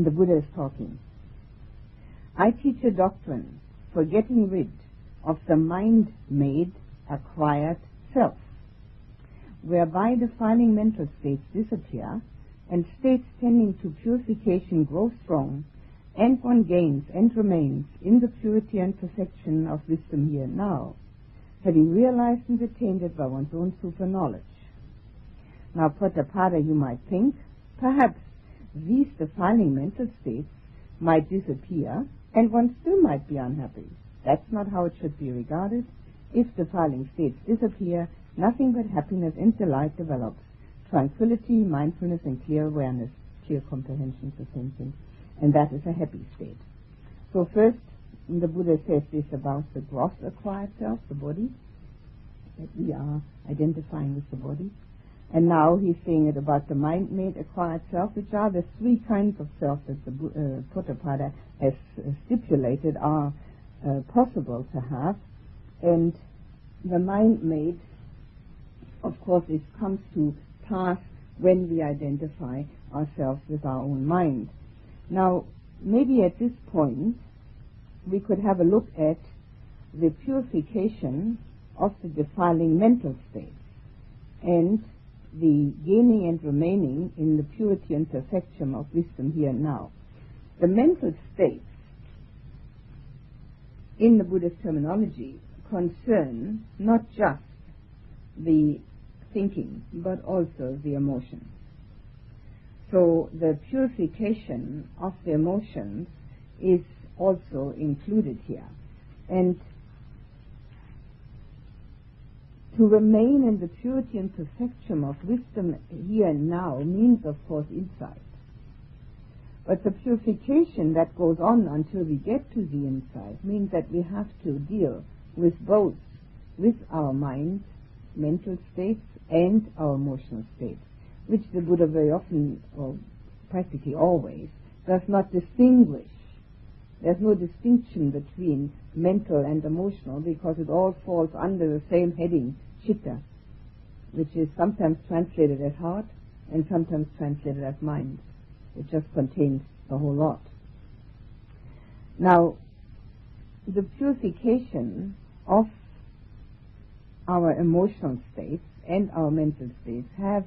and the Buddha is talking. I teach a doctrine for getting rid of the mind-made acquired self, whereby defiling mental states disappear and states tending to purification grow strong, and one gains and remains in the purity and perfection of wisdom here and now, having realized and attained it by one's own super knowledge. Now, Potthapada, you might think, perhaps these defining mental states might disappear and one still might be unhappy. That's not how it should be regarded. If defiling states disappear, nothing but happiness and delight develops. Tranquility, mindfulness, and clear awareness, clear comprehension of sensing. And that is a happy state. So first, the Buddha says this about the gross acquired self, the body, that we are identifying with the body. And now he's saying it about the mind-made acquired self, which are the three kinds of self that the uh, Potthapada has stipulated are uh, possible to have. And the mind-made, of course, it comes to pass when we identify ourselves with our own mind. Now, maybe at this point, we could have a look at the purification of the defiling mental states and the gaining and remaining in the purity and perfection of wisdom here and now. The mental states, in the Buddhist terminology, concern not just the thinking, but also the emotions. So the purification of the emotions is also included here. And to remain in the purity and perfection of wisdom here and now means, of course, insight. But the purification that goes on until we get to the insight means that we have to deal with both, with our mind, mental states, and our emotional states, which the Buddha very often, or practically always, does not distinguish. There's no distinction between mental and emotional because it all falls under the same heading, chitta, which is sometimes translated as heart and sometimes translated as mind. It just contains the whole lot. Now, the purification of our emotional states and our mental states have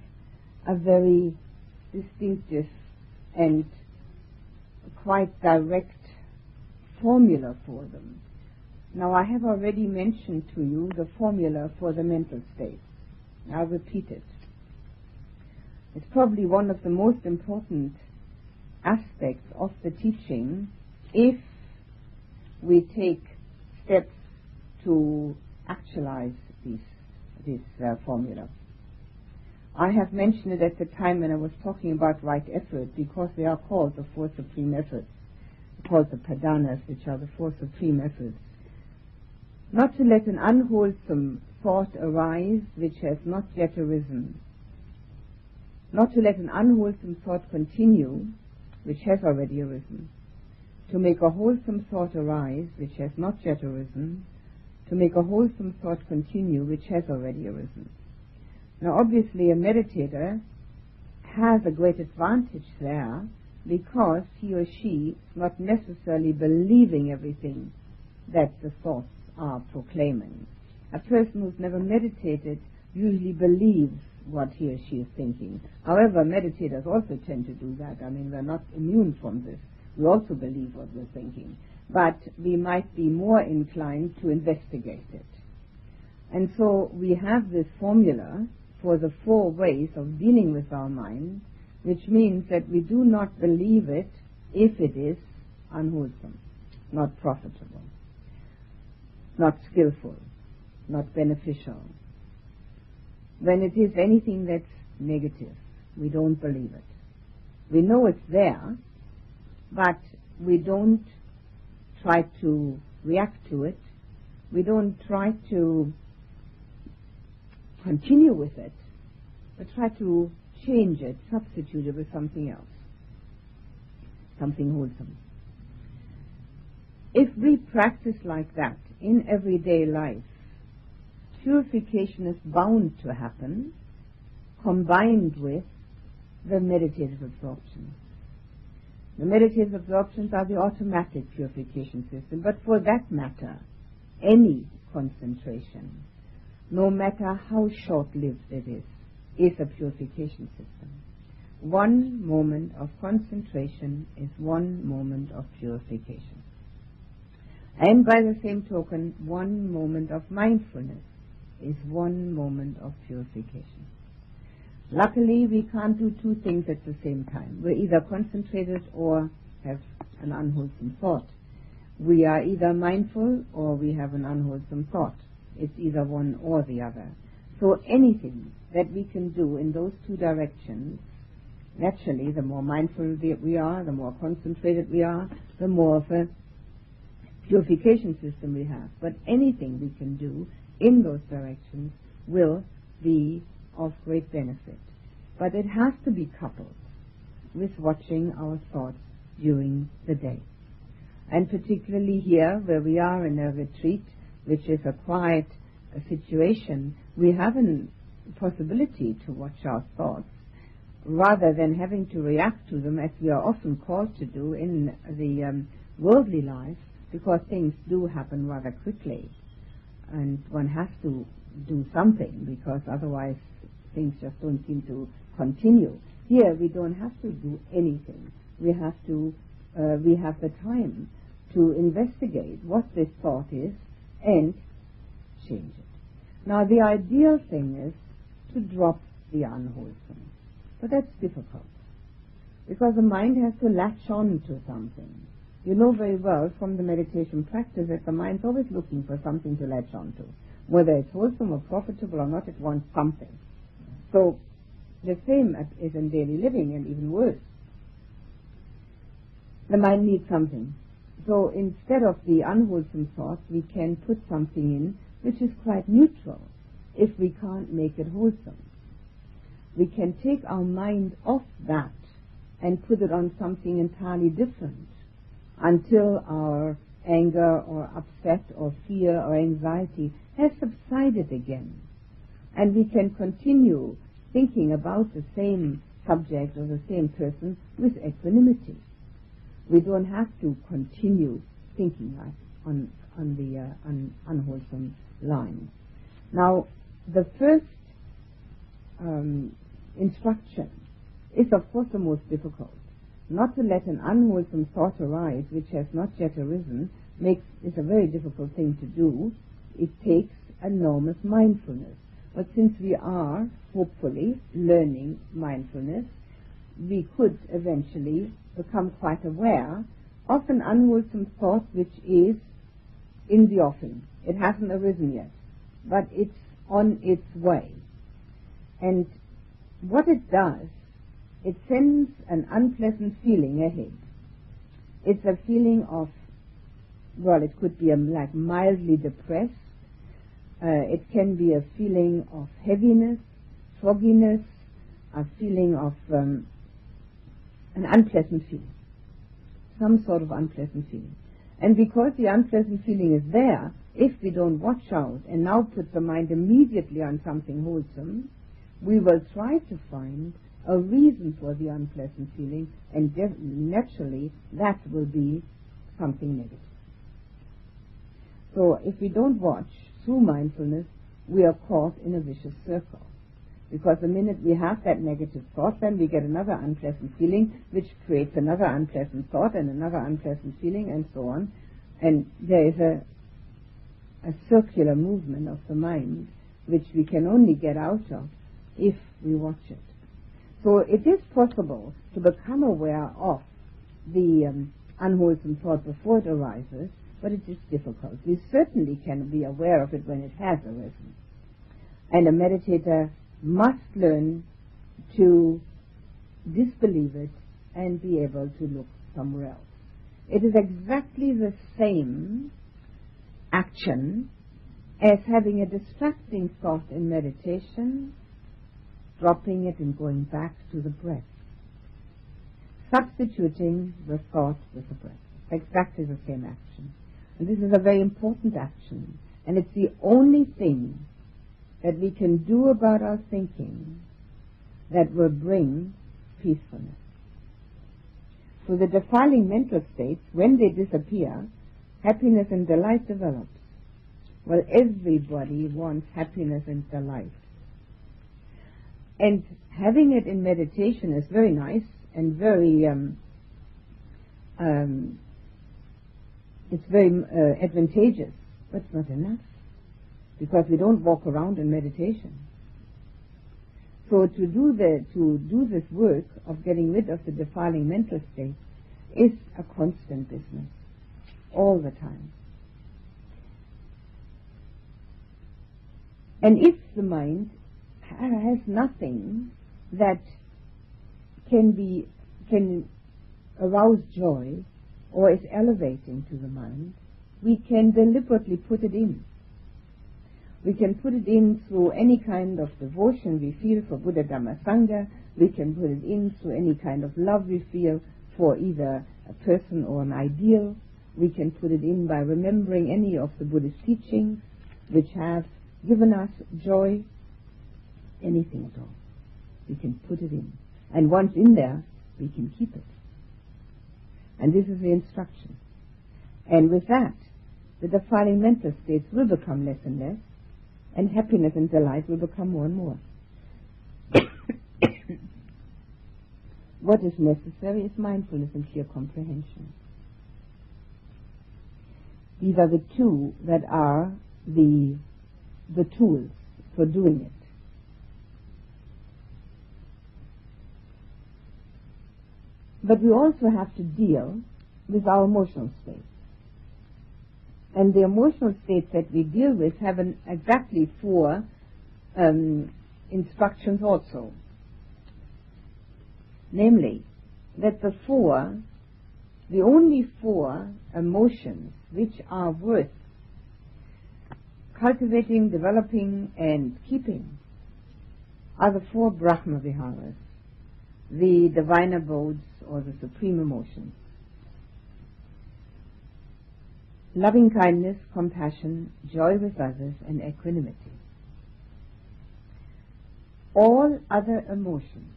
a very distinctive and quite direct formula for them. Now, I have already mentioned to you the formula for the mental state. I'll repeat it. It's probably one of the most important aspects of the teaching if we take steps to actualize this, this uh, formula. I have mentioned it at the time when I was talking about right effort because they are called the four supreme efforts, called the padhanas, which are the four supreme efforts not to let an unwholesome thought arise which has not yet arisen, not to let an unwholesome thought continue which has already arisen, to make a wholesome thought arise which has not yet arisen, to make a wholesome thought continue which has already arisen. Now obviously a meditator has a great advantage there because he or she is not necessarily believing everything that the thoughts are proclaiming. A person who's never meditated usually believes what he or she is thinking. However, meditators also tend to do that. I mean, we're not immune from this. We also believe what we're thinking. But we might be more inclined to investigate it. And so we have this formula for the four ways of dealing with our mind, which means that we do not believe it if it is unwholesome, not profitable not skillful, not beneficial. When it is anything that's negative, we don't believe it. We know it's there, but we don't try to react to it. We don't try to continue with it, but try to change it, substitute it with something else, something wholesome. If we practice like that, in everyday life, purification is bound to happen combined with the meditative absorption. The meditative absorptions are the automatic purification system, but for that matter, any concentration, no matter how short-lived it is, is a purification system. One moment of concentration is one moment of purification. And by the same token, one moment of mindfulness is one moment of purification. Luckily, we can't do two things at the same time. We're either concentrated or have an unwholesome thought. We are either mindful or we have an unwholesome thought. It's either one or the other. So anything that we can do in those two directions, naturally, the more mindful we are, the more concentrated we are, the more of a purification system we have. But anything we can do in those directions will be of great benefit. But it has to be coupled with watching our thoughts during the day. And particularly here, where we are in a retreat, which is a quiet situation, we have a possibility to watch our thoughts rather than having to react to them as we are often called to do in the um, worldly life because things do happen rather quickly and one has to do something because otherwise things just don't seem to continue. Here we don't have to do anything. We have to, uh, we have the time to investigate what this thought is and change it. Now the ideal thing is to drop the unwholesome. But that's difficult because the mind has to latch on to something. You know very well from the meditation practice that the mind's always looking for something to latch on to. Whether it's wholesome or profitable or not, it wants something. So the same is in daily living and even worse. The mind needs something. So instead of the unwholesome thoughts, we can put something in which is quite neutral if we can't make it wholesome. We can take our mind off that and put it on something entirely different until our anger or upset or fear or anxiety has subsided again. And we can continue thinking about the same subject or the same person with equanimity. We don't have to continue thinking on, on the uh, un, unwholesome line. Now, the first um, instruction is, of course, the most difficult. Not to let an unwholesome thought arise which has not yet arisen makes is a very difficult thing to do. It takes enormous mindfulness. But since we are, hopefully, learning mindfulness, we could eventually become quite aware of an unwholesome thought which is in the offing. It hasn't arisen yet, but it's on its way. And what it does, it sends an unpleasant feeling ahead. It's a feeling of, well, it could be a, like mildly depressed, uh, it can be a feeling of heaviness, fogginess, a feeling of um, an unpleasant feeling, some sort of unpleasant feeling. And because the unpleasant feeling is there, if we don't watch out and now put the mind immediately on something wholesome, we will try to find a reason for the unpleasant feeling, and naturally that will be something negative. So if we don't watch, through mindfulness, we are caught in a vicious circle. Because the minute we have that negative thought, then we get another unpleasant feeling, which creates another unpleasant thought and another unpleasant feeling, and so on. And there is a, a circular movement of the mind, which we can only get out of if we watch it. So it is possible to become aware of the um, unwholesome thought before it arises, but it is difficult. We certainly can be aware of it when it has arisen. And a meditator must learn to disbelieve it and be able to look somewhere else. It is exactly the same action as having a distracting thought in meditation, dropping it and going back to the breath. Substituting the thought with the breath. Exactly the same action. And this is a very important action. And it's the only thing that we can do about our thinking that will bring peacefulness. So the defiling mental states, when they disappear, happiness and delight develops. Well, everybody wants happiness and delight. And having it in meditation is very nice and very, um, um, it's very uh, advantageous, but it's not enough because we don't walk around in meditation. So to do the to do this work of getting rid of the defiling mental state is a constant business, all the time. And if the mind has nothing that can be can arouse joy or is elevating to the mind, we can deliberately put it in. We can put it in through any kind of devotion we feel for Buddha Dhamma Sangha. We can put it in through any kind of love we feel for either a person or an ideal. We can put it in by remembering any of the Buddhist teachings which have given us joy. Anything at all. We can put it in. And once in there, we can keep it. And this is the instruction. And with that, the defiling mental states will become less and less, and happiness and delight will become more and more. what is necessary is mindfulness and clear comprehension. These are the two that are the, the tools for doing it. But we also have to deal with our emotional state. And the emotional states that we deal with have an, exactly four um, instructions also. Namely, that the four, the only four emotions which are worth cultivating, developing, and keeping are the four Brahma Viharas, the divine abodes or the supreme emotions. loving kindness, compassion, joy with others, and equanimity. All other emotions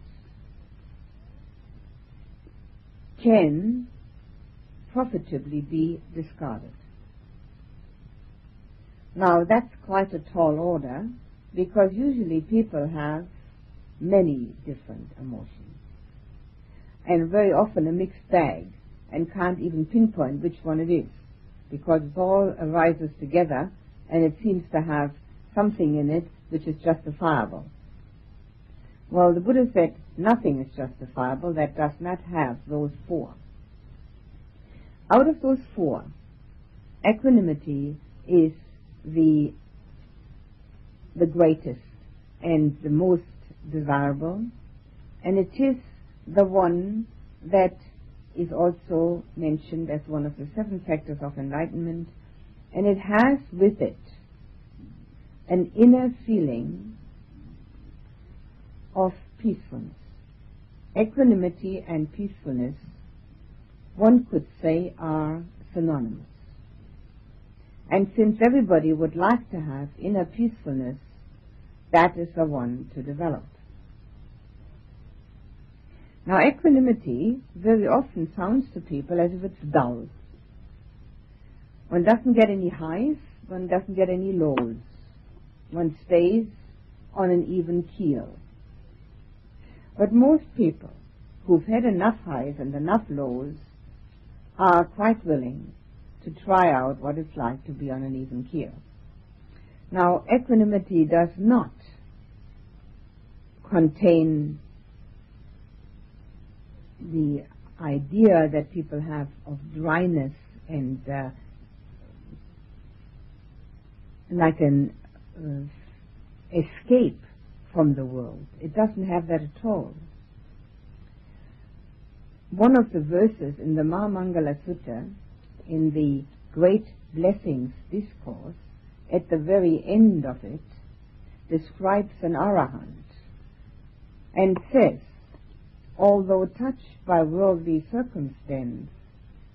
can profitably be discarded. Now that's quite a tall order because usually people have many different emotions and very often a mixed bag and can't even pinpoint which one it is because it all arises together and it seems to have something in it which is justifiable. Well, the Buddha said nothing is justifiable that does not have those four. Out of those four, equanimity is the the greatest and the most desirable, and it is the one that is also mentioned as one of the seven factors of enlightenment, and it has with it an inner feeling of peacefulness. Equanimity and peacefulness, one could say, are synonymous. And since everybody would like to have inner peacefulness, that is the one to develop. Now, equanimity very often sounds to people as if it's dull. One doesn't get any highs, one doesn't get any lows. One stays on an even keel. But most people who've had enough highs and enough lows are quite willing to try out what it's like to be on an even keel. Now, equanimity does not contain the idea that people have of dryness and uh, like an uh, escape from the world. It doesn't have that at all. One of the verses in the Mahamangala Sutta, in the Great Blessings Discourse, at the very end of it, describes an arahant and says, although touched by worldly circumstance,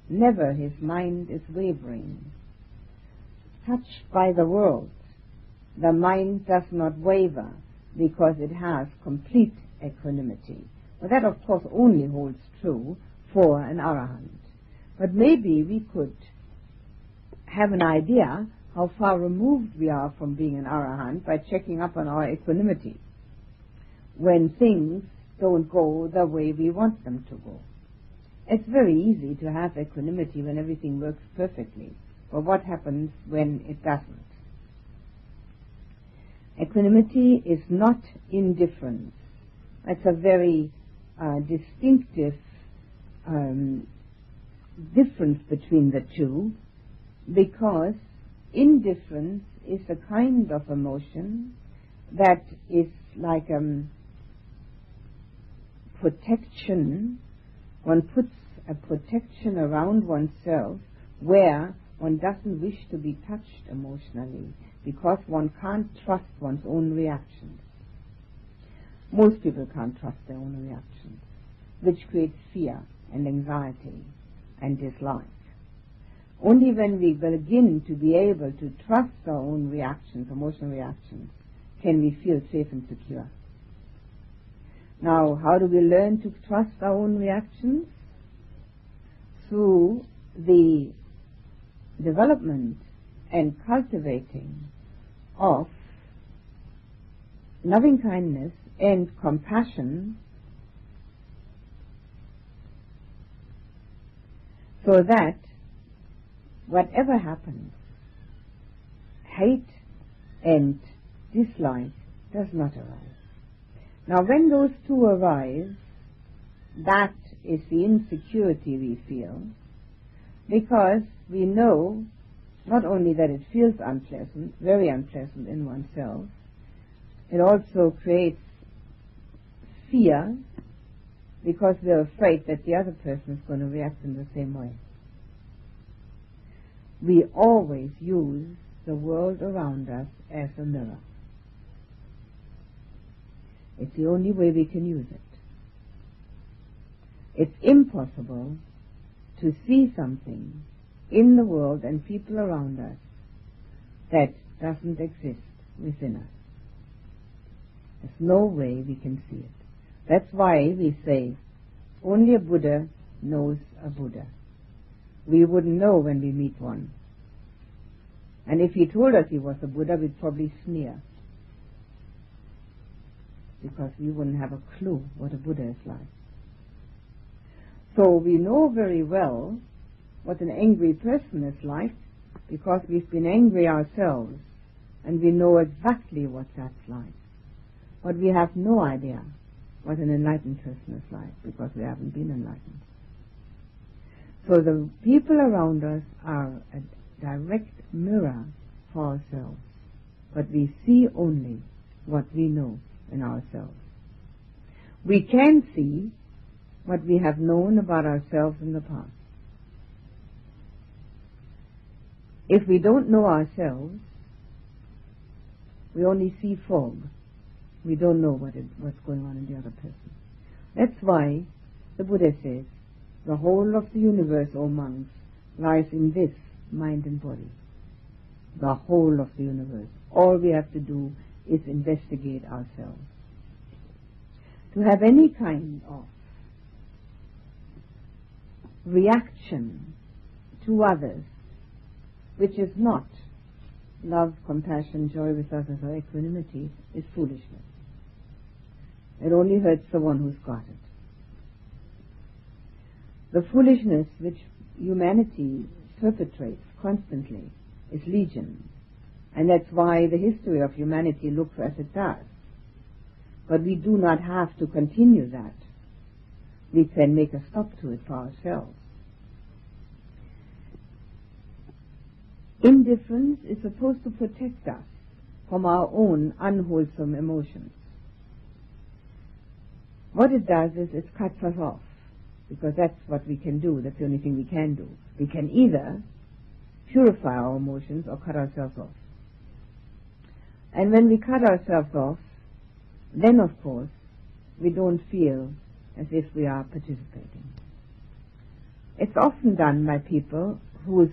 never his mind is wavering. Touched by the world, the mind does not waver because it has complete equanimity. Well, that of course only holds true for an arahant. But maybe we could have an idea how far removed we are from being an arahant by checking up on our equanimity when things don't go the way we want them to go. It's very easy to have equanimity when everything works perfectly, but what happens when it doesn't? Equanimity is not indifference. It's a very uh, distinctive um, difference between the two because indifference is a kind of emotion that is like um, protection. One puts a protection around oneself where one doesn't wish to be touched emotionally because one can't trust one's own reactions. Most people can't trust their own reactions, which creates fear and anxiety and dislike. Only when we begin to be able to trust our own reactions, emotional reactions, can we feel safe and secure. Now, how do we learn to trust our own reactions? Through the development and cultivating of loving kindness and compassion so that whatever happens, hate and dislike does not arise. Now, when those two arise, that is the insecurity we feel because we know not only that it feels unpleasant, very unpleasant in oneself, it also creates fear because we're afraid that the other person is going to react in the same way. We always use the world around us as a mirror. It's the only way we can use it. It's impossible to see something in the world and people around us that doesn't exist within us. There's no way we can see it. That's why we say only a Buddha knows a Buddha. We wouldn't know when we meet one. And if he told us he was a Buddha, we'd probably sneer. Because we wouldn't have a clue what a Buddha is like. So we know very well what an angry person is like because we've been angry ourselves and we know exactly what that's like. But we have no idea what an enlightened person is like because we haven't been enlightened. So the people around us are a direct mirror for ourselves, but we see only what we know in ourselves. We can see what we have known about ourselves in the past. If we don't know ourselves, we only see fog. We don't know what it, what's going on in the other person. That's why the Buddha says, the whole of the universe, O monks, lies in this mind and body. The whole of the universe. All we have to do is investigate ourselves. To have any kind of reaction to others which is not love, compassion, joy with others, or equanimity, is foolishness. It only hurts the one who's got it. The foolishness which humanity perpetrates constantly is legion. And that's why the history of humanity looks as it does. But we do not have to continue that. We can make a stop to it for ourselves. Indifference is supposed to protect us from our own unwholesome emotions. What it does is it cuts us off, because that's what we can do. That's the only thing we can do. We can either purify our emotions or cut ourselves off. And when we cut ourselves off, then of course we don't feel as if we are participating. It's often done by people whose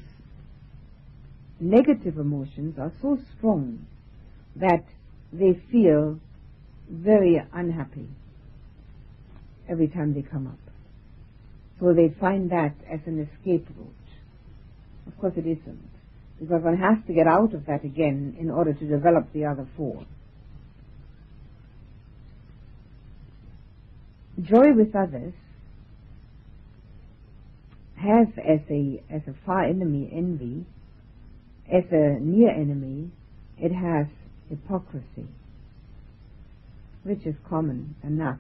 negative emotions are so strong that they feel very unhappy every time they come up. So they find that as an escape route. Of course it isn't, because one has to get out of that again in order to develop the other four. Joy with others has as a as a far enemy envy, as a near enemy, it has hypocrisy, which is common enough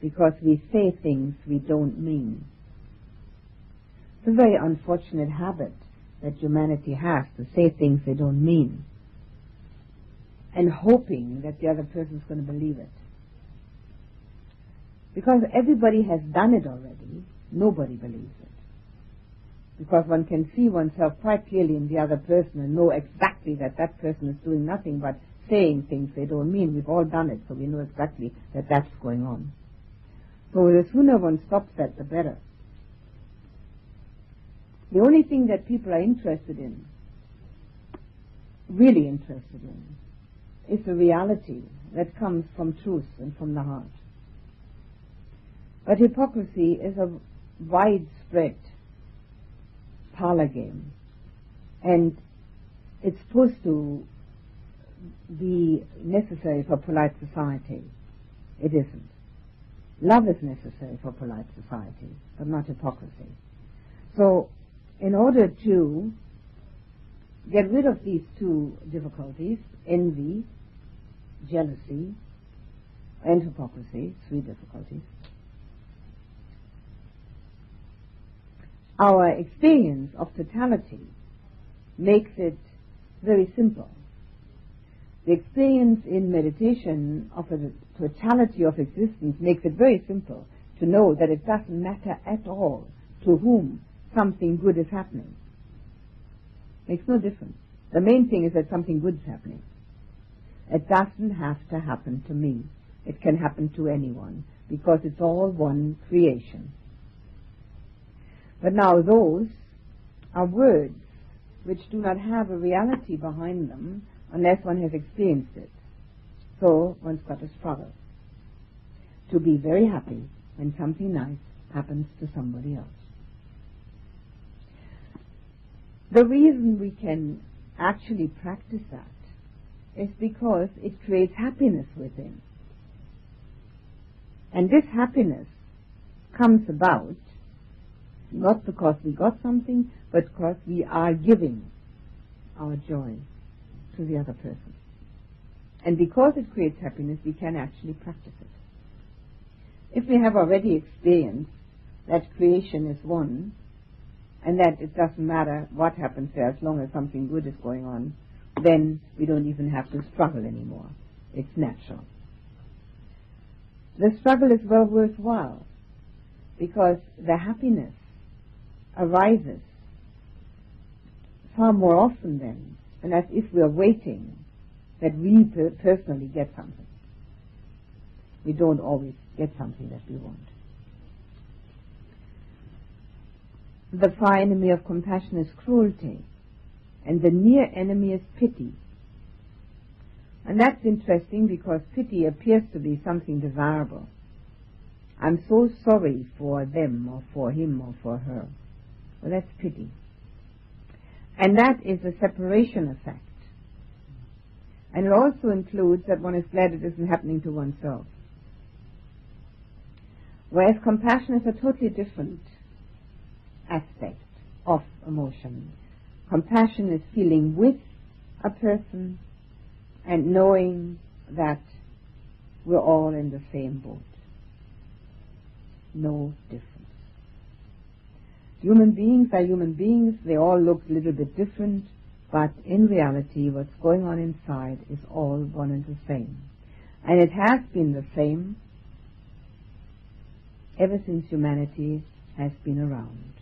because we say things we don't mean. It's a very unfortunate habit that humanity has to say things they don't mean and hoping that the other person is going to believe it. Because everybody has done it already, nobody believes it. Because one can see oneself quite clearly in the other person and know exactly that that person is doing nothing but saying things they don't mean. We've all done it, so we know exactly that that's going on. So the sooner one stops that, the better. The only thing that people are interested in, really interested in, is the reality that comes from truth and from the heart. But hypocrisy is a widespread parlor game. And it's supposed to be necessary for polite society. It isn't. Love is necessary for polite society, but not hypocrisy. So, in order to get rid of these two difficulties, envy, jealousy, and hypocrisy, three difficulties, our experience of totality makes it very simple. The experience in meditation of a totality of existence makes it very simple to know that it doesn't matter at all to whom something good is happening. Makes no difference. The main thing is that something good is happening. It doesn't have to happen to me. It can happen to anyone because it's all one creation. But now those are words which do not have a reality behind them unless one has experienced it. So one's got to struggle to be very happy when something nice happens to somebody else. The reason we can actually practice that is because it creates happiness within. And this happiness comes about not because we got something, but because we are giving our joy to the other person. And because it creates happiness, we can actually practice it. If we have already experienced that creation is one, and that it doesn't matter what happens there as long as something good is going on, then we don't even have to struggle anymore. It's natural. The struggle is well worthwhile because the happiness arises far more often then, and as if we are waiting that we per- personally get something. We don't always get something that we want. The far enemy of compassion is cruelty, and the near enemy is pity. And that's interesting because pity appears to be something desirable. I'm so sorry for them or for him or for her. Well, that's pity. And that is a separation effect. And it also includes that one is glad it isn't happening to oneself. Whereas compassion is a totally different aspect of emotion. Compassion is feeling with a person and knowing that we're all in the same boat. No difference. Human beings are human beings. They all look a little bit different, but in reality, what's going on inside is all one and the same. And it has been the same ever since humanity has been around.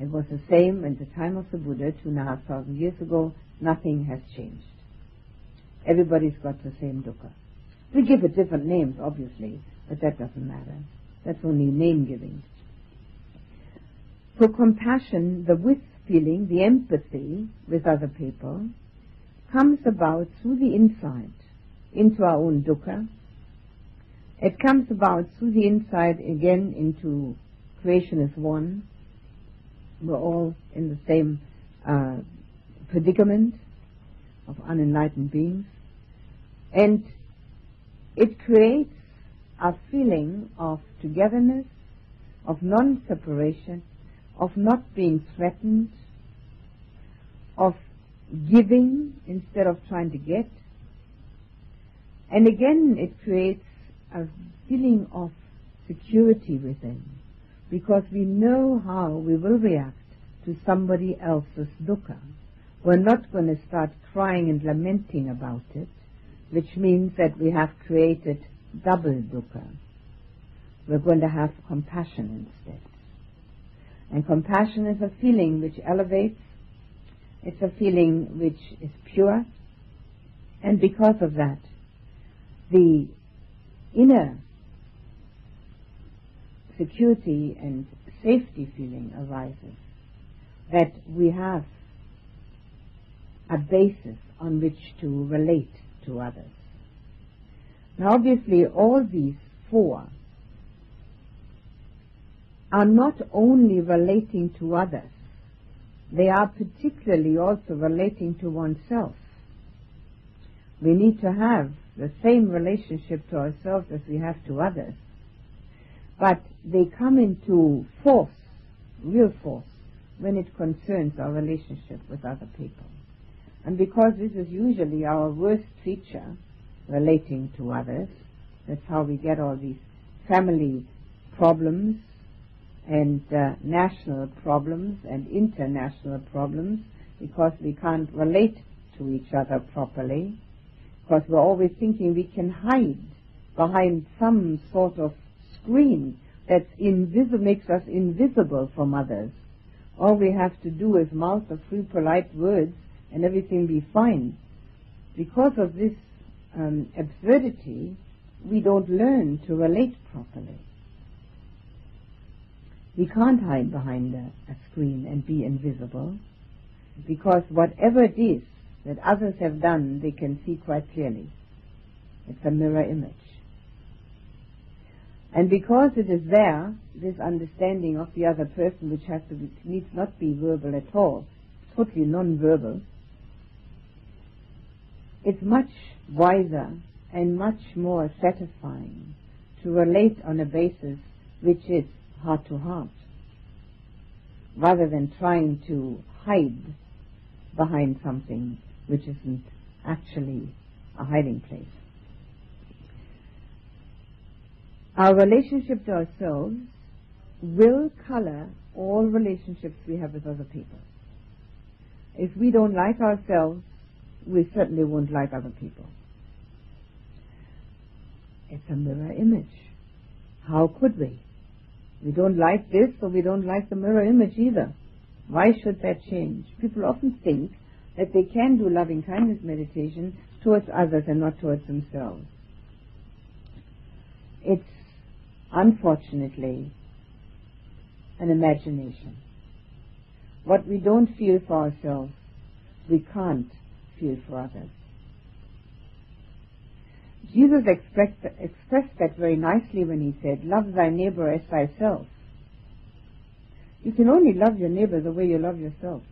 It was the same in the time of the Buddha, two and a half thousand years ago. Nothing has changed. Everybody's got the same dukkha. We give it different names, obviously, but that doesn't matter. That's only name giving. So compassion, the with feeling, the empathy with other people, comes about through the insight into our own dukkha It comes about through the insight again into creation as one. We're all in the same uh, predicament of unenlightened beings. And it creates a feeling of togetherness, of non-separation, of not being threatened, of giving instead of trying to get. And again, it creates a feeling of security within because we know how we will react to somebody else's dukkha. We're not going to start crying and lamenting about it, which means that we have created double dukkha. We're going to have compassion instead. And compassion is a feeling which elevates, it's a feeling which is pure, and because of that, the inner security and safety feeling arises that we have a basis on which to relate to others. Now obviously all these four are not only relating to others, they are particularly also relating to oneself. We need to have the same relationship to ourselves as we have to others. But they come into force, real force, when it concerns our relationship with other people. And because this is usually our worst feature, relating to others, that's how we get all these family problems and uh, national problems and international problems because we can't relate to each other properly because we're always thinking we can hide behind some sort of screen invisible, makes us invisible from others. All we have to do is mouth a few polite words and everything be fine. Because of this um, absurdity, we don't learn to relate properly. We can't hide behind a, a screen and be invisible because whatever it is that others have done, they can see quite clearly. It's a mirror image. And because it is there, this understanding of the other person, which has to be, needs not be verbal at all, totally non-verbal, it's much wiser and much more satisfying to relate on a basis which is heart to heart, rather than trying to hide behind something which isn't actually a hiding place. Our relationship to ourselves will color all relationships we have with other people. If we don't like ourselves, we certainly won't like other people. It's a mirror image. How could we? We don't like this, so we don't like the mirror image either. Why should that change? People often think that they can do loving kindness meditation towards others and not towards themselves. It's unfortunately an imagination. What we don't feel for ourselves, we can't feel for others. Jesus expressed, expressed that very nicely when he said, Love thy neighbor as thyself. You can only love your neighbor the way you love yourself.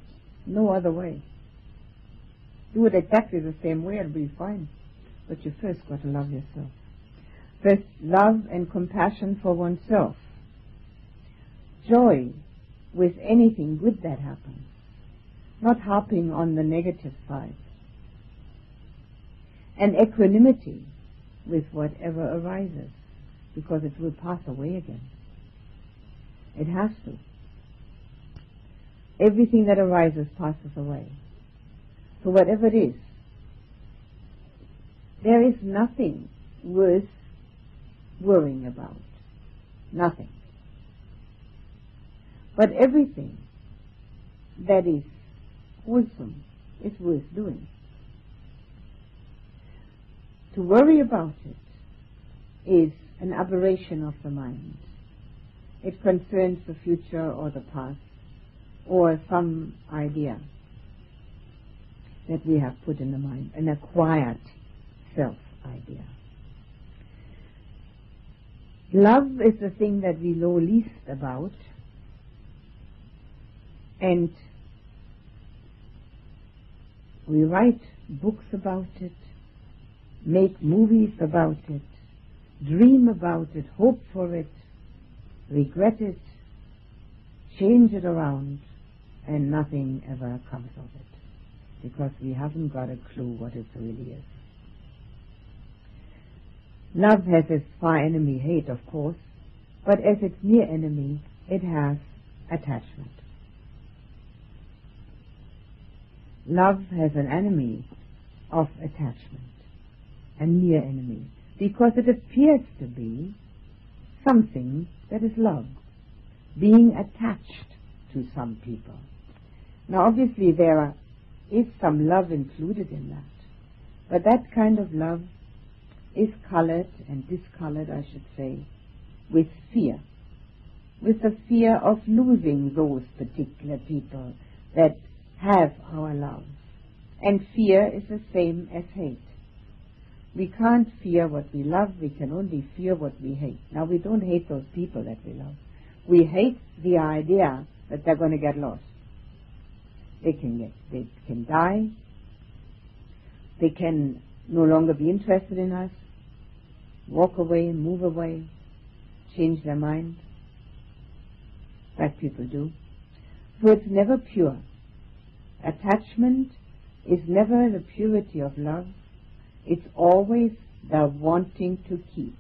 No other way. Do it exactly the same way, it'll be fine. But you first got to love yourself. First, love and compassion for oneself. Joy with anything good that happens. Not harping on the negative side. And equanimity with whatever arises, because it will pass away again. It has to. Everything that arises passes away. So whatever it is, there is nothing worth worrying about. Nothing. But everything that is wholesome is worth doing. To worry about it is an aberration of the mind. It concerns the future or the past or some idea that we have put in the mind, an acquired self idea. Love is the thing that we know least about, and we write books about it, make movies about it, dream about it, hope for it, regret it, change it around, and nothing ever comes of it because we haven't got a clue what it really is. Love has its far enemy hate, of course, but as its near enemy, it has attachment. Love has an enemy of attachment, a near enemy, because it appears to be something that is love, being attached to some people. Now, obviously, there is some love included in that, but that kind of love is colored and discolored, I should say, with fear, with the fear of losing those particular people that have our love. And fear is the same as hate. We can't fear what we love, we can only fear what we hate. Now, we don't hate those people that we love. We hate the idea that they're going to get lost. They can get, they can die. They can no longer be interested in us, walk away, move away, change their mind, like people do. So it's never pure. Attachment is never the purity of love. It's always the wanting to keep.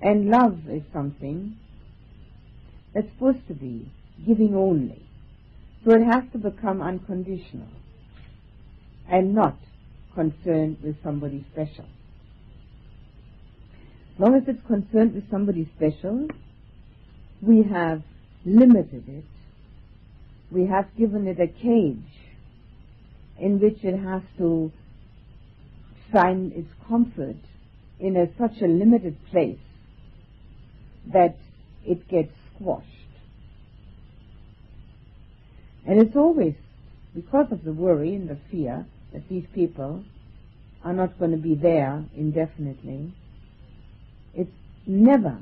And love is something that's supposed to be giving only. So it has to become unconditional and not concerned with somebody special. As long as it's concerned with somebody special, we have limited it. We have given it a cage in which it has to find its comfort in a, such a limited place that it gets squashed. And it's always because of the worry and the fear that these people are not going to be there indefinitely. It's never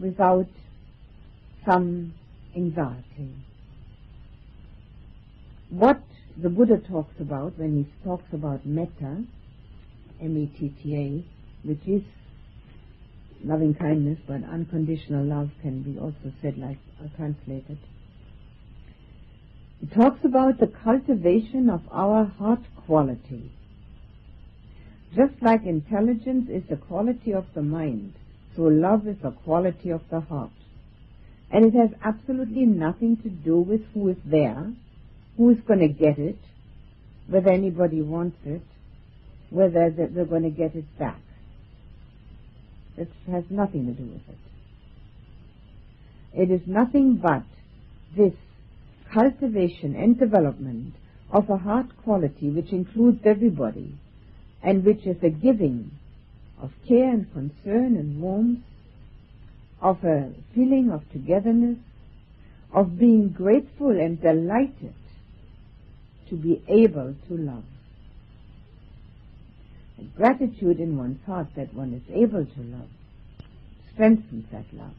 without some anxiety. What the Buddha talks about when he talks about metta, M-E-T-T-A, which is loving kindness, but unconditional love can be also said like uh, translated. He talks about the cultivation of our heart quality. Just like intelligence is the quality of the mind, so love is the quality of the heart. And it has absolutely nothing to do with who is there, who is going to get it, whether anybody wants it, whether they're going to get it back. It has nothing to do with it. It is nothing but this cultivation and development of a heart quality which includes everybody and which is a giving of care and concern and warmth, of a feeling of togetherness, of being grateful and delighted to be able to love. And gratitude in one's heart that one is able to love strengthens that love.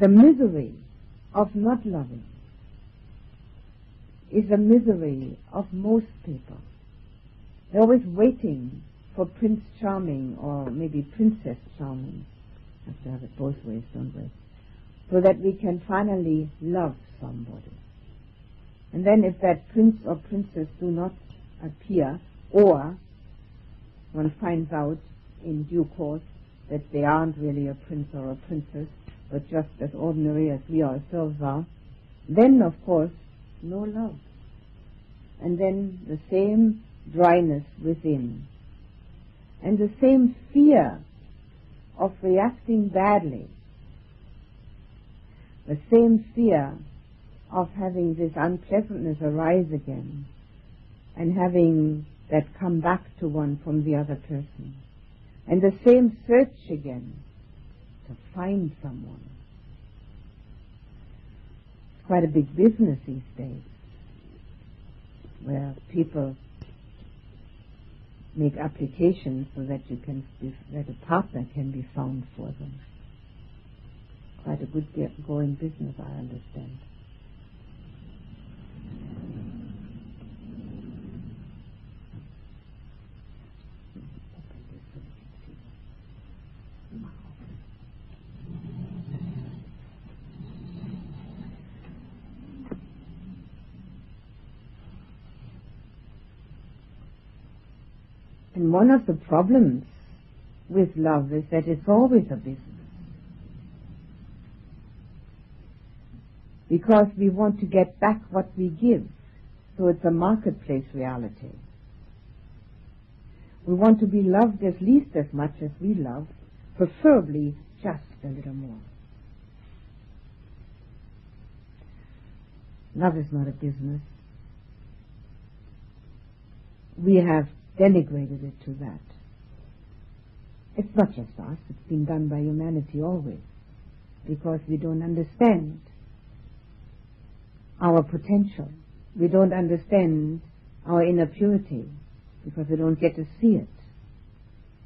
The misery of not loving is the misery of most people. They're always waiting for Prince Charming or maybe Princess Charming. Have to have it both ways, don't we? So that we can finally love somebody. And then if that prince or princess do not appear, or one finds out in due course that they aren't really a prince or a princess, but just as ordinary as we ourselves are, then of course no love. And then the same dryness within. And the same fear of reacting badly. The same fear of having this unpleasantness arise again and having that come back to one from the other person. And the same search again to find someone. It's quite a big business these days where people make applications so that you can be, that a partner can be found for them. Quite a good going business, I understand. One of the problems with love is that it's always a business. Because we want to get back what we give. So it's a marketplace reality. We want to be loved at least as much as we love, preferably just a little more. Love is not a business. We have denigrated it to that. It's not just us, it's been done by humanity always, because we don't understand our potential. We don't understand our inner purity, because we don't get to see it.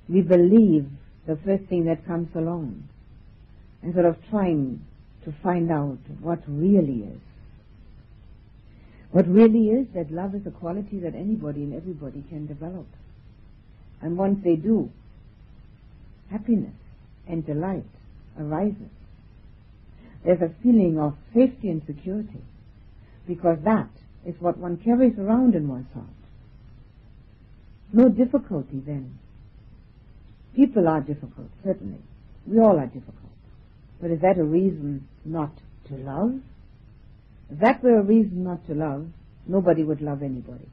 We believe the first thing that comes along, instead of trying to find out what really is. What really is that love is a quality that anybody and everybody can develop. And once they do, happiness and delight arises. There's a feeling of safety and security because that is what one carries around in one's heart. No difficulty then. People are difficult, certainly. We all are difficult. But is that a reason not to love? That were a reason not to love, nobody would love anybody.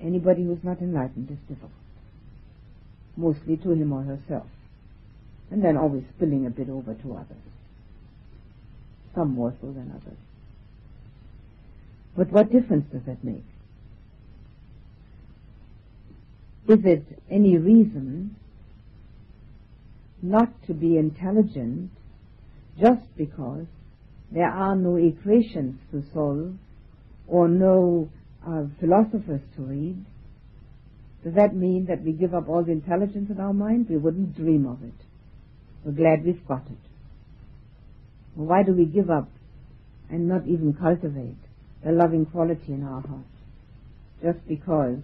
Anybody who's not enlightened is difficult, mostly to him or herself, and then always spilling a bit over to others, some more so than others. But what difference does that make? Is it any reason not to be intelligent just because there are no equations to solve or no uh, philosophers to read, does that mean that we give up all the intelligence in our mind? We wouldn't dream of it. We're glad we've got it. Well, why do we give up and not even cultivate the loving quality in our hearts? Just because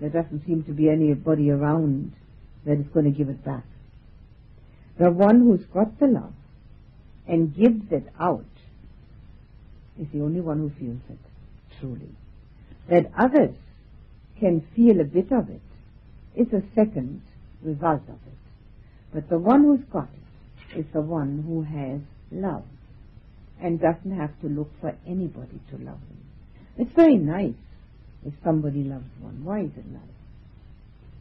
there doesn't seem to be anybody around that is going to give it back. The one who's got the love and gives it out is the only one who feels it, truly. That others can feel a bit of it is a second result of it. But the one who's got it is the one who has love and doesn't have to look for anybody to love him. It's very nice if somebody loves one. Why is it nice?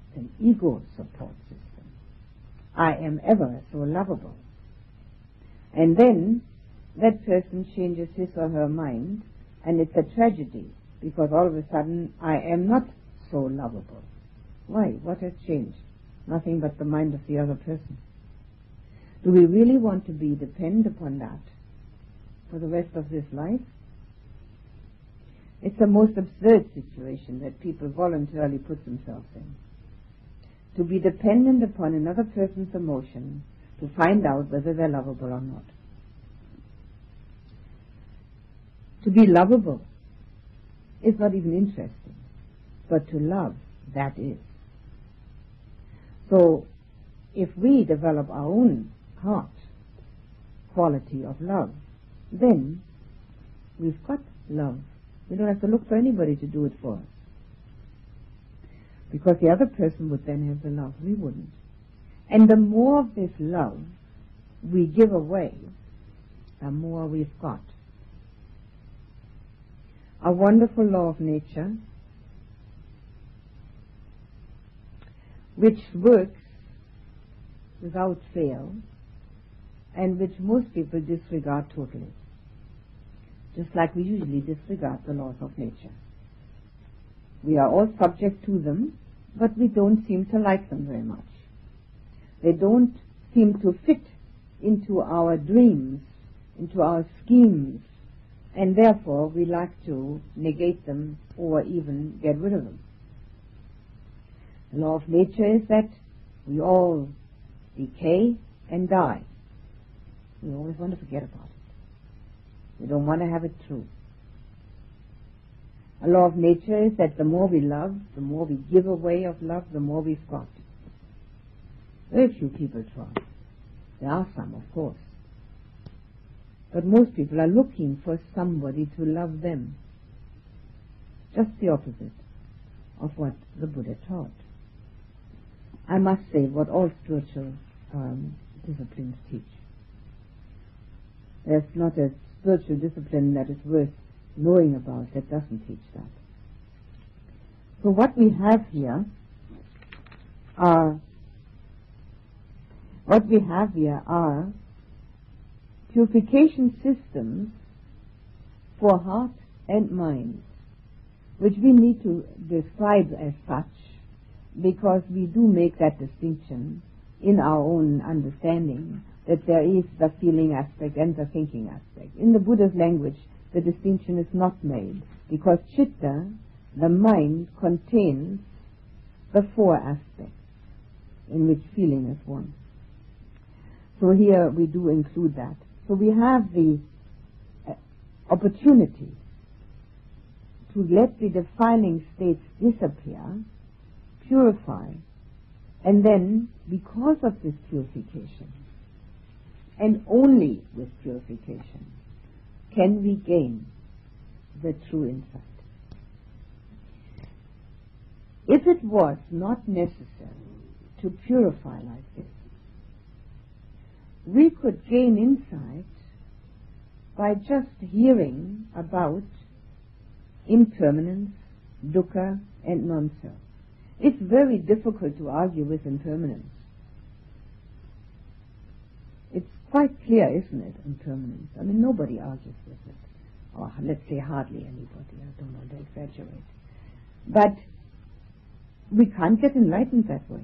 It's an ego support system. I am ever so lovable. And then that person changes his or her mind, and it's a tragedy because all of a sudden I am not so lovable. Why? What has changed? Nothing but the mind of the other person. Do we really want to be dependent upon that for the rest of this life? It's the most absurd situation that people voluntarily put themselves in. To be dependent upon another person's emotion to find out whether they're lovable or not. To be lovable is not even interesting, but to love, that is. So, if we develop our own heart quality of love, then we've got love. We don't have to look for anybody to do it for us. Because the other person would then have the love. We wouldn't. And the more of this love we give away, the more we've got. A wonderful law of nature which works without fail and which most people disregard totally, just like we usually disregard the laws of nature. We are all subject to them, but we don't seem to like them very much. They don't seem to fit into our dreams, into our schemes, and therefore we like to negate them or even get rid of them. The law of nature is that we all decay and die. We always want to forget about it. We don't want to have it true. A law of nature is that the more we love, the more we give away of love, the more we've got. Very few people try. There are some, of course. But most people are looking for somebody to love them. Just the opposite of what the Buddha taught. I must say what all spiritual um, disciplines teach. There's not a spiritual discipline that is worth knowing about that doesn't teach that. So what we have here are what we have here are purification systems for heart and mind, which we need to describe as such because we do make that distinction in our own understanding that there is the feeling aspect and the thinking aspect. In the Buddha's language, the distinction is not made because chitta, the mind, contains the four aspects in which feeling is one. So here we do include that. So we have the uh, opportunity to let the defiling states disappear, purify, and then, because of this purification, and only with purification, can we gain the true insight. If it was not necessary to purify like this, we could gain insight by just hearing about impermanence, dukkha, and non-self. It's very difficult to argue with impermanence. It's quite clear, isn't it, impermanence? I mean, nobody argues with it. Or let's say hardly anybody. I don't want to exaggerate. But we can't get enlightened that way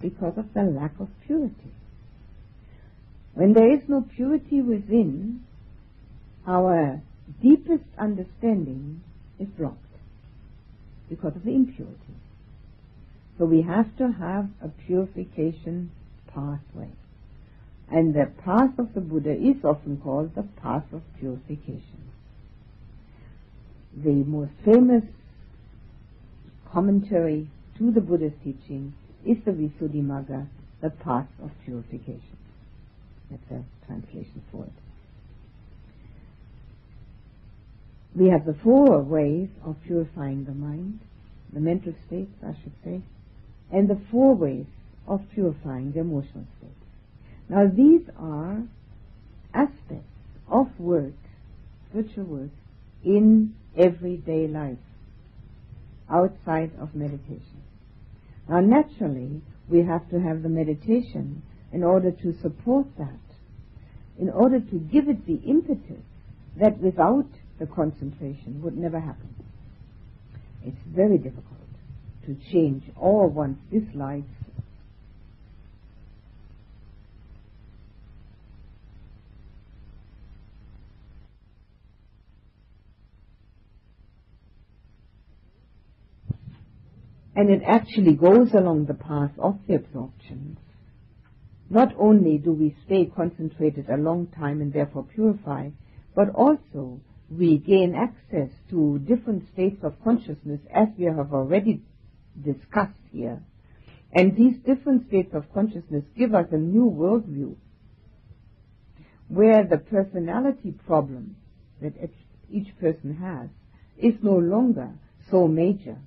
because of the lack of purity. When there is no purity within, our deepest understanding is blocked because of the impurity. So we have to have a purification pathway. And the path of the Buddha is often called the path of purification. The most famous commentary to the Buddha's teaching is the Visuddhimagga, the path of purification. That's a translation for it. We have the four ways of purifying the mind, the mental states, I should say, and the four ways of purifying the emotional states. Now these are aspects of work, spiritual work, in everyday life, outside of meditation. Now naturally, we have to have the meditation in order to support that, in order to give it the impetus that without the concentration would never happen. It's very difficult to change all one's dislikes and it actually goes along the path of the absorptions not only do we stay concentrated a long time and therefore purify, but also we gain access to different states of consciousness as we have already discussed here. And these different states of consciousness give us a new worldview where the personality problem that each person has is no longer so major.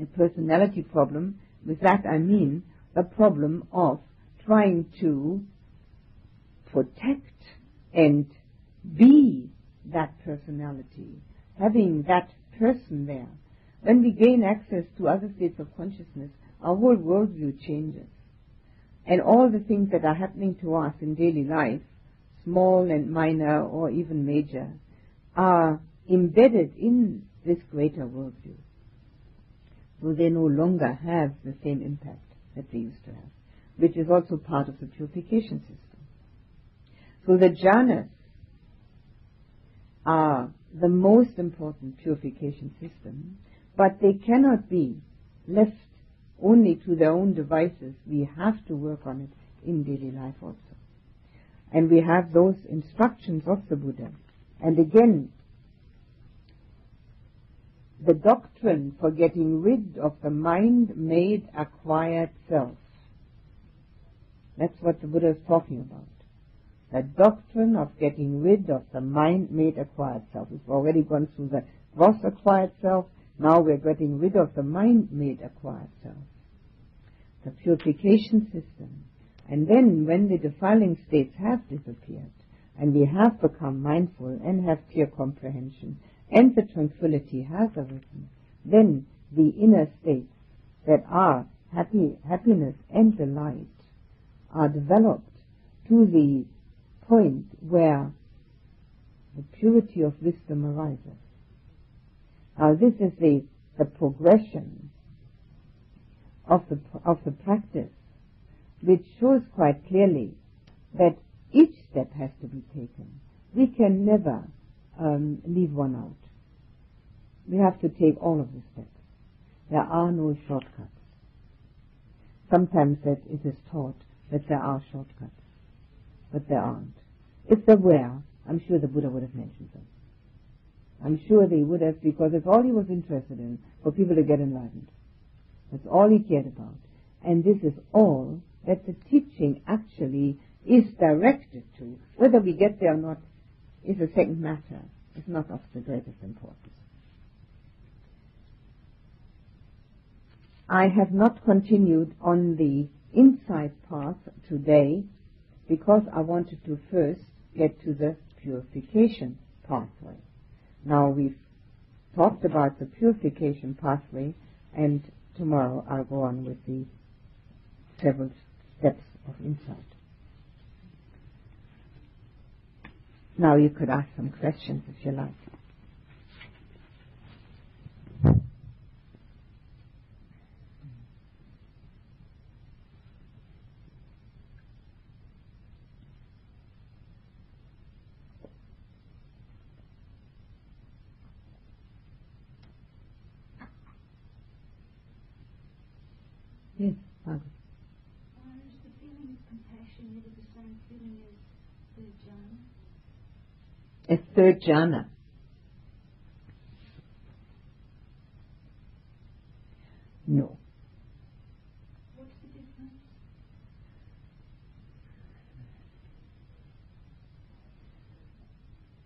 A personality problem, with that I mean the problem of trying to protect and be that personality, having that person there. When we gain access to other states of consciousness, our whole worldview changes. And all the things that are happening to us in daily life, small and minor or even major, are embedded in this greater worldview. So they no longer have the same impact that they used to have which is also part of the purification system. So the jhanas are the most important purification system, but they cannot be left only to their own devices, we have to work on it in daily life also. And we have those instructions of the Buddha. And again, the doctrine for getting rid of the mind-made acquired self. That's what the Buddha is talking about. That doctrine of getting rid of the mind-made acquired self. We've already gone through the gross acquired self. Now we're getting rid of the mind-made acquired self. The purification system. And then when the defiling states have disappeared, and we have become mindful and have clear comprehension, and the tranquility has arisen, then the inner states that are happy, happiness and delight are developed to the point where the purity of wisdom arises. Now this is the, the progression of the, of the practice which shows quite clearly that each step has to be taken. We can never um, leave one out. We have to take all of the steps. There are no shortcuts. Sometimes that it is taught that there are shortcuts, but there aren't. If there were, I'm sure the Buddha would have mentioned them. I'm sure they would have because that's all he was interested in for people to get enlightened. That's all he cared about. And this is all that the teaching actually is directed to. Whether we get there or not is a second matter. It's not of the greatest importance. I have not continued on the insight path today because I wanted to first get to the purification pathway. Now we've talked about the purification pathway and tomorrow I'll go on with the several steps of insight. Now you could ask some questions if you like. Yes, Margaret. Or is the feeling of compassion never the same feeling as the jhana? A third jhana. No. What's the difference?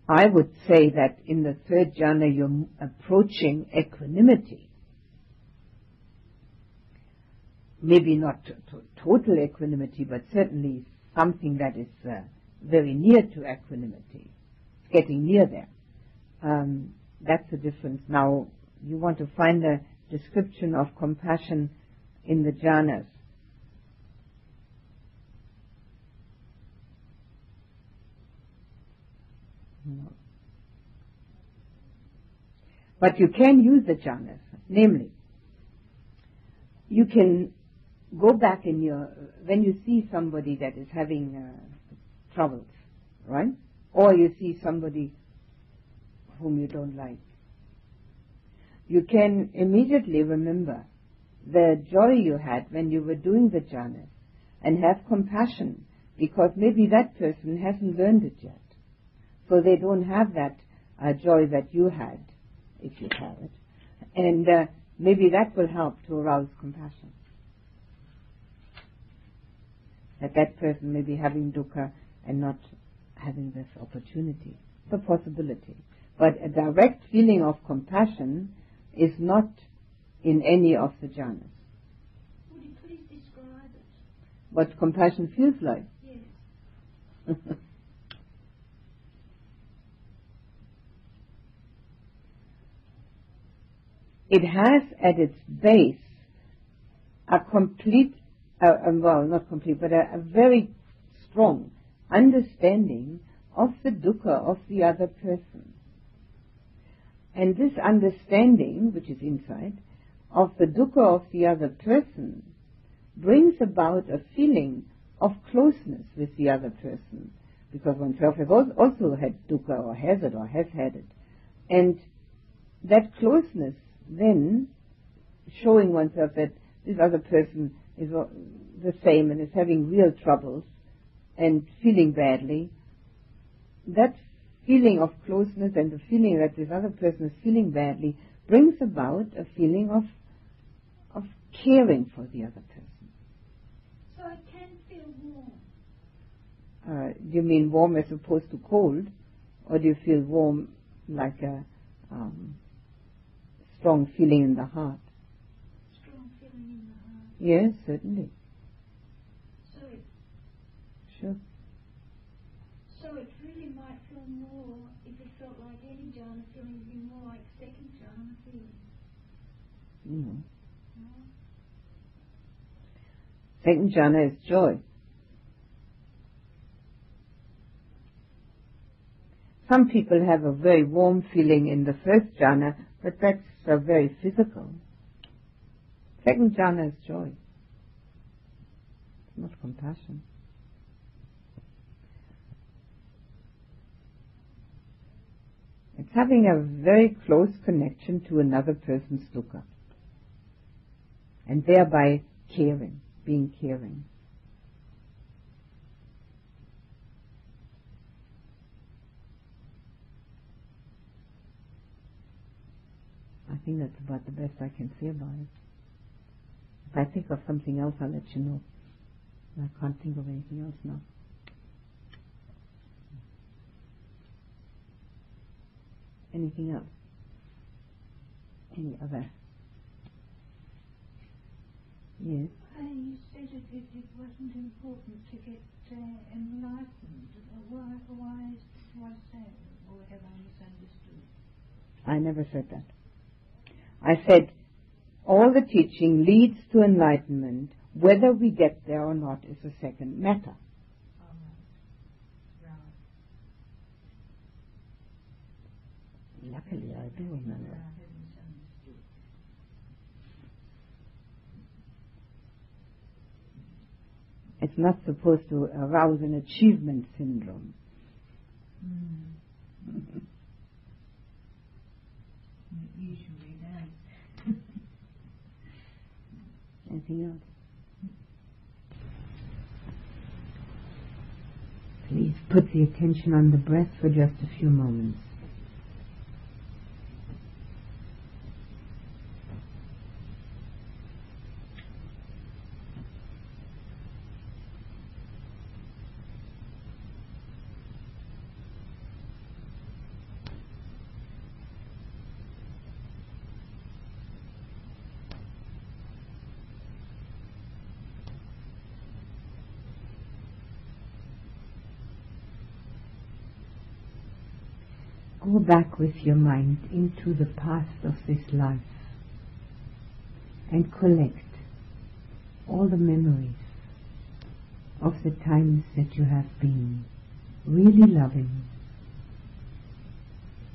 I would say that in the third jhana you're approaching equanimity. Maybe not to, to total equanimity, but certainly something that is uh, very near to equanimity. Getting near there. Um, that's the difference. Now, you want to find a description of compassion in the jhanas. But you can use the jhanas, namely, you can go back in your, when you see somebody that is having uh, troubles, right? Or you see somebody whom you don't like. You can immediately remember the joy you had when you were doing the jhanas and have compassion because maybe that person hasn't learned it yet. So they don't have that uh, joy that you had, if you have it. And uh, maybe that will help to arouse compassion. That that person may be having dukkha and not having this opportunity. It's a possibility. But a direct feeling of compassion is not in any of the jhanas. Would you please describe it? What compassion feels like. Yes. it has at its base a complete, uh, well, not complete, but a, a very strong understanding of the dukkha of the other person. And this understanding, which is insight, of the dukkha of the other person brings about a feeling of closeness with the other person, because oneself has also had dukkha or has it or has had it. And that closeness then showing oneself that this other person is the same and is having real troubles and feeling badly, that feeling of closeness and the feeling that this other person is feeling badly brings about a feeling of of caring for the other person. So I can feel warm. Uh, do you mean warm as opposed to cold, or do you feel warm like a um, strong feeling in the heart? Strong feeling in the heart. Yes, certainly. So it, Sure. so it really might feel more if it felt like any jhana feeling, it'd be more like second jhana feeling. Mm. No? Second jhana is joy. Some people have a very warm feeling in the first jhana, but that's uh, very physical. Second jhana is joy. It's not compassion. It's having a very close connection to another person's dukkha. And thereby caring, being caring. I think that's about the best I can say about it. If I think of something else, I'll let you know. I can't think of anything else now. Anything else? Any other? Yes. Uh, you said it, it, it wasn't important to get uh, enlightened. Why, why, why so? Or have I misunderstood? I never said that. I said all the teaching leads to enlightenment. Whether we get there or not is a second matter. Luckily, I do remember. It's not supposed to arouse an achievement syndrome. Mm. It usually does. Anything else? Please put the attention on the breath for just a few moments. Go back with your mind into the past of this life and collect all the memories of the times that you have been really loving,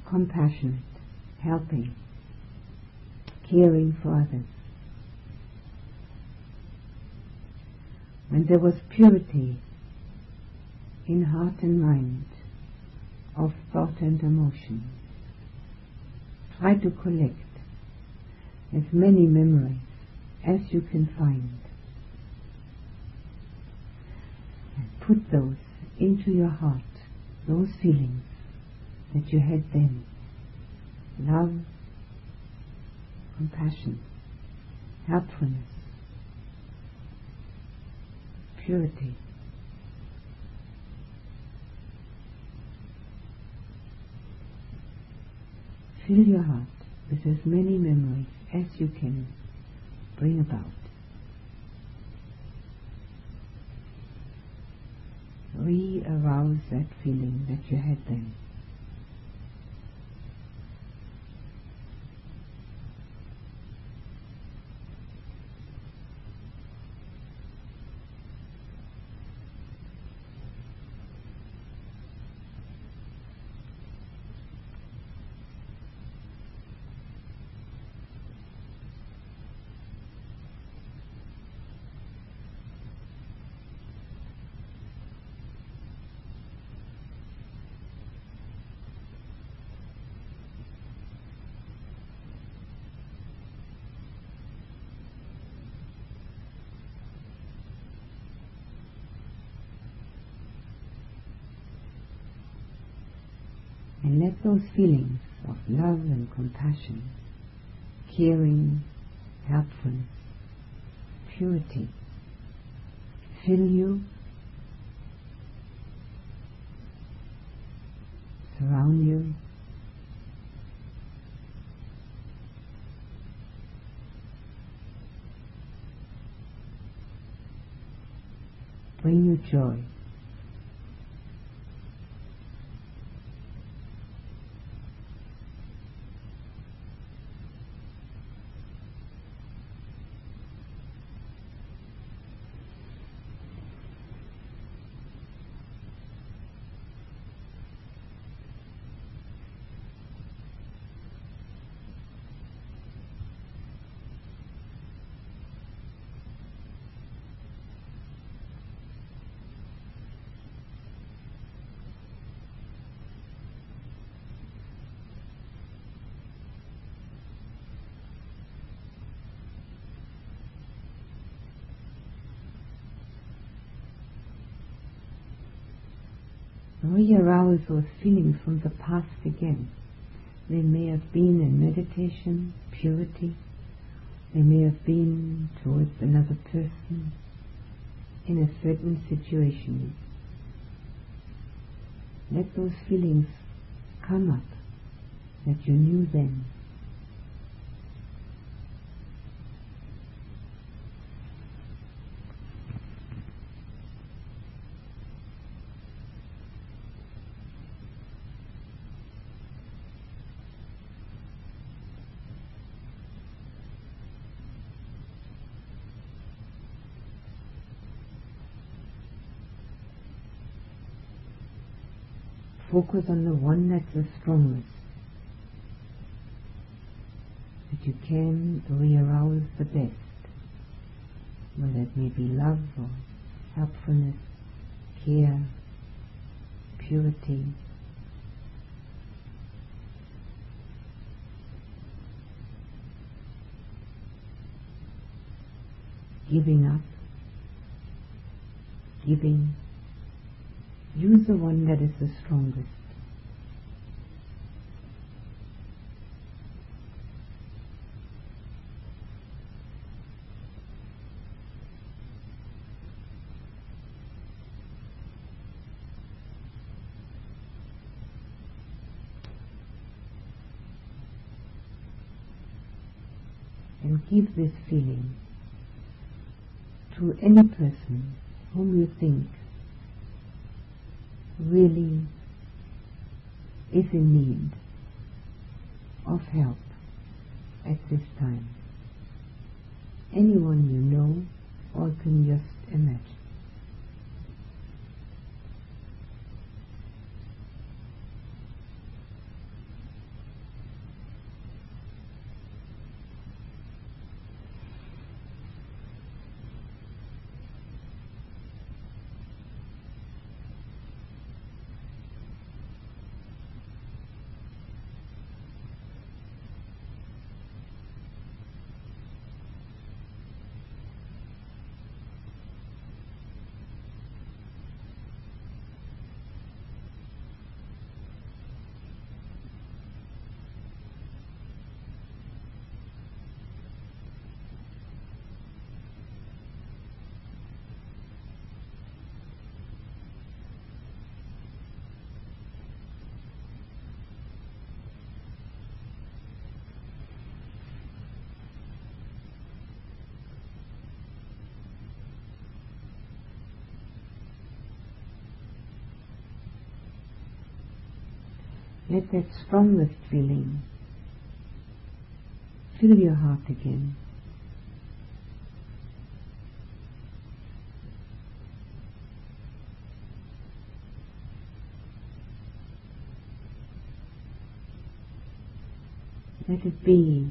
compassionate, helping, caring for others. When there was purity in heart and mind, of thought and emotion. Try to collect as many memories as you can find and put those into your heart, those feelings that you had then. Love, compassion, helpfulness, purity. Fill your heart with as many memories as you can bring about. Re-arouse that feeling that you had then. Let those feelings of love and compassion, caring, helpfulness, purity fill you, surround you. Bring you joy. Re-arouse those feelings from the past again. They may have been in meditation, purity. They may have been towards another person in a certain situation. Let those feelings come up that you knew then. Focus on the one that's the strongest. That you can re-arouse the best, whether it may be love or helpfulness, care, purity. Giving up, giving Use the one that is the strongest. and give this feeling to any person whom you think really is in need of help at this time. Anyone you know or can just imagine. Let that strongest feeling fill your heart again. Let it be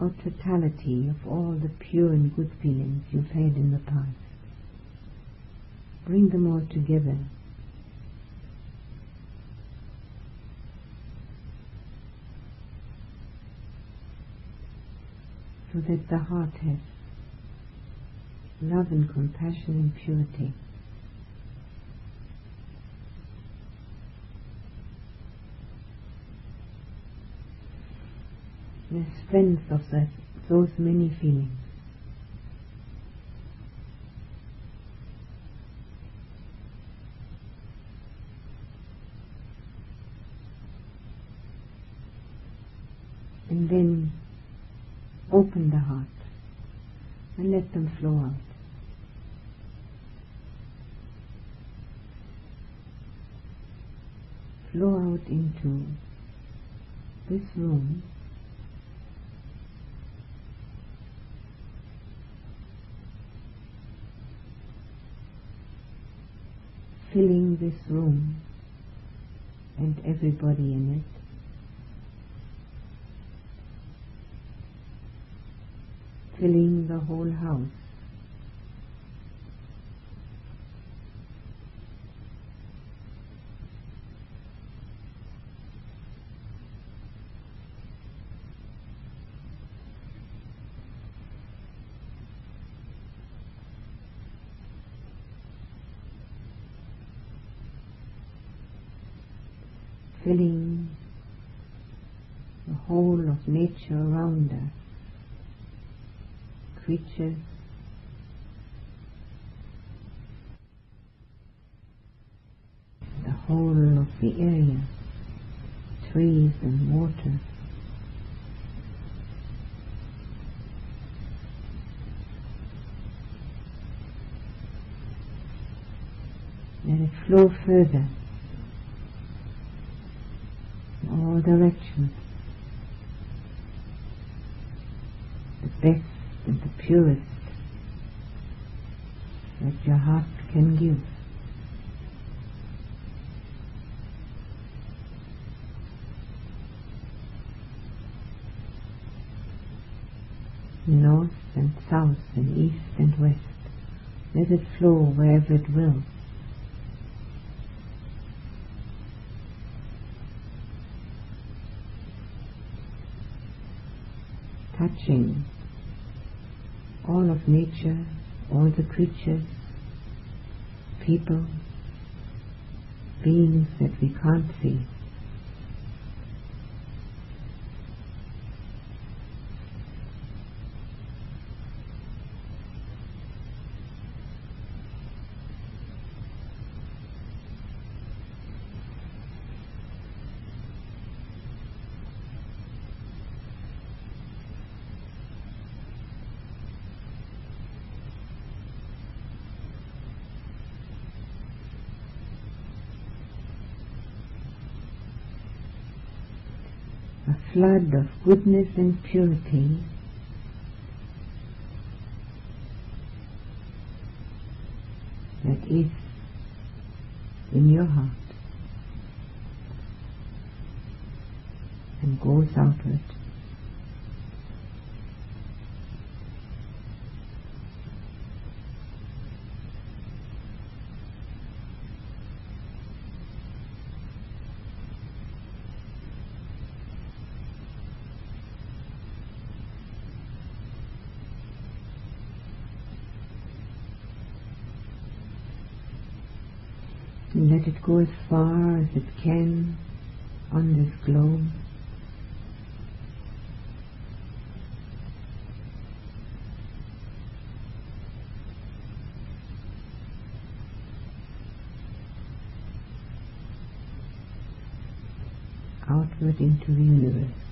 a totality of all the pure and good feelings you've had in the past. Bring them all together that the heart has love and compassion and purity. The strength of that, those many feelings. Open the heart and let them flow out. Flow out into this room filling this room and everybody in it. Filling the whole house. filling the whole of nature around us, creatures, the whole of the area, trees and water. Let it flow further in all directions. The best and the purest that your heart can give. North and south and east and west. Let it flow wherever it will. touching all of nature, all the creatures, people, beings that we can't see. a flood of goodness and purity that is in your heart and goes outward. and let it go as far as it can on this globe. Outward into the universe.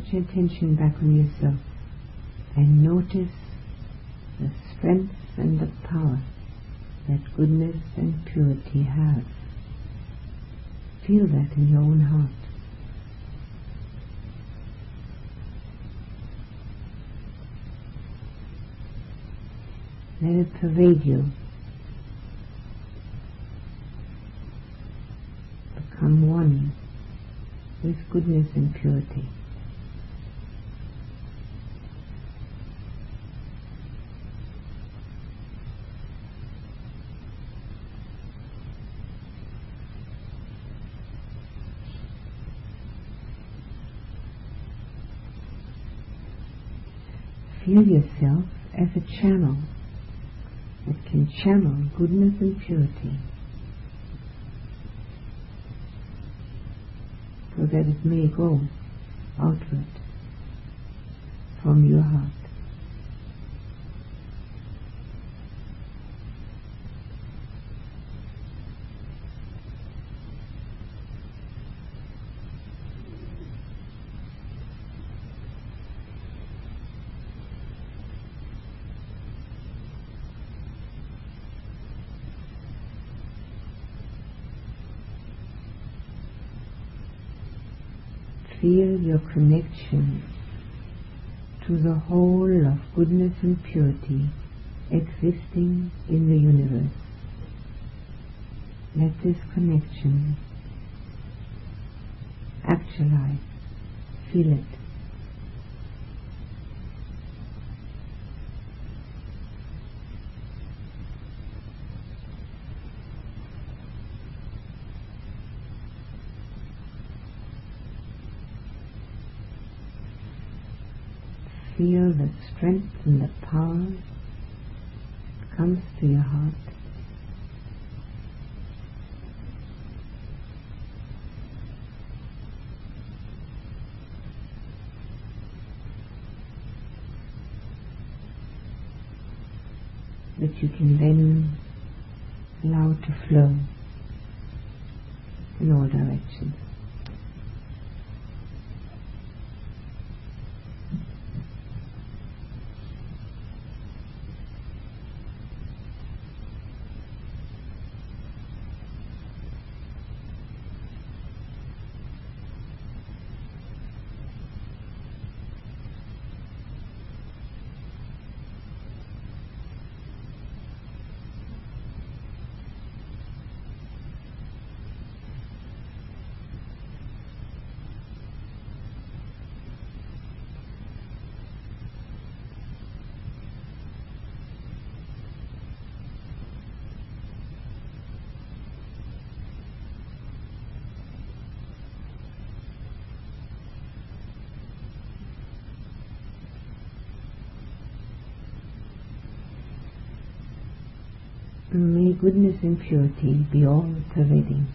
Put your attention back on yourself and notice the strength and the power that goodness and purity have. Feel that in your own heart. Let it pervade you. Become one with goodness and purity. Yourself as a channel that can channel goodness and purity so that it may go outward from your heart. Feel your connection to the whole of goodness and purity existing in the universe. Let this connection actualize, feel it. Feel the strength and the power that comes to your heart. That you can then allow to flow in all directions. May goodness and purity be all pervading.